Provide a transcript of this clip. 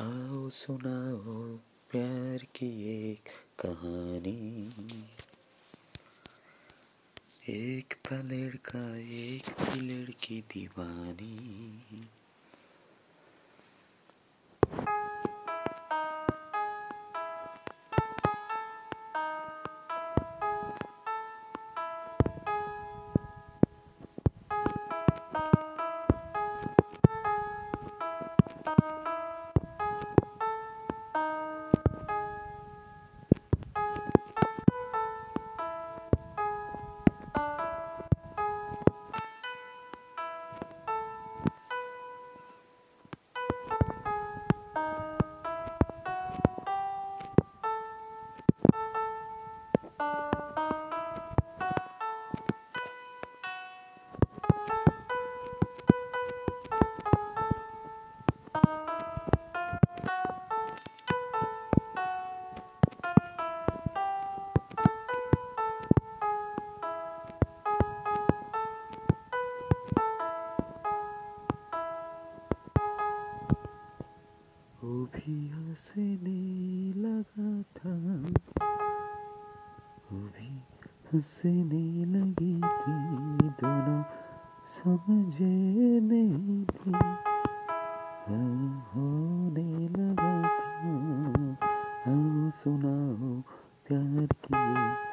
आओ सुनाओ प्यार की एक कहानी। एक था लड़का एक थी लड़की दीवानी। वो भी हंसने लगा था। वो भी हंसने लगी थी। दोनों समझे नहीं थी। होने लगा था। हम सुनाओ प्यार की